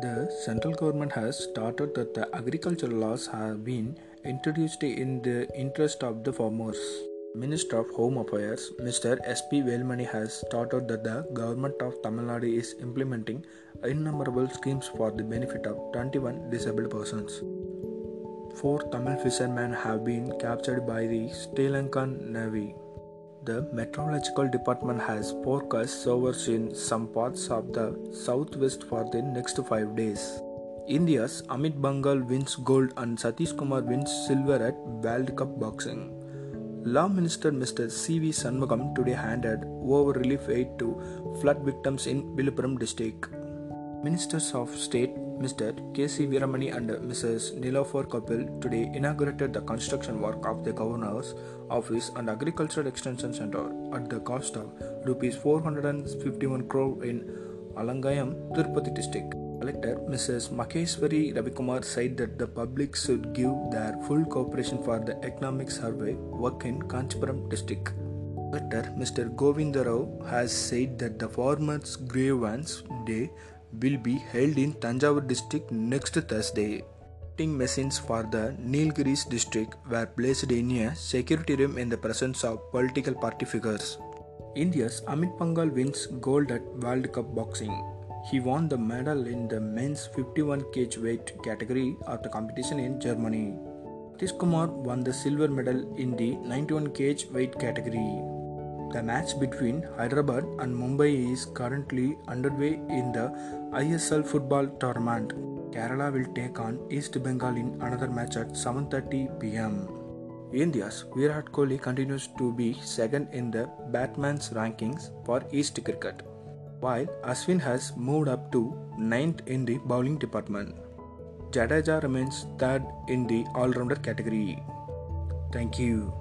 The central government has started that the agricultural laws have been introduced in the interest of the farmers. Minister of Home Affairs Mr. S.P. Velmani has started that the government of Tamil Nadu is implementing innumerable schemes for the benefit of 21 disabled persons. Four Tamil fishermen have been captured by the Sri Lankan Navy. The Meteorological Department has forecast showers in some parts of the southwest for the next five days. India's Amit Panghal wins gold and Satish Kumar wins silver at World Cup Boxing. Law Minister Mr. C.V. Shanmugam today handed over relief aid to flood victims in Villupuram district. Ministers of State Mr. K.C. Veeramani and Mrs. Nilofer Kafeel today inaugurated the construction work of the Governor's Office and Agricultural Extension Center at the cost of rupees 451 crore in Alangayam, Tirupati district. Collector Mrs. Maheshwari Ravikumar said that the public should give their full cooperation for the economic survey work in Kanchipuram district. Collector Mr. Govindarao has said that the Farmers Grievance Day will be held in Tanjavur district next Thursday. Voting machines for the Nilgiris district were placed in a security room in the presence of political party figures. India's Amit Panghal wins gold at World Cup Boxing. He won the medal in the men's 51 kg weight category of the competition in Germany. Satish Kumar won the silver medal in the 91 kg weight category. The match between Hyderabad and Mumbai is currently underway in the ISL football tournament. Kerala will take on East Bengal in another match at 7:30 pm. India's Virat Kohli continues to be second in the batman's rankings for Test cricket, while Ashwin has moved up to ninth in the bowling department. Jadeja remains third in the all-rounder category. Thank you.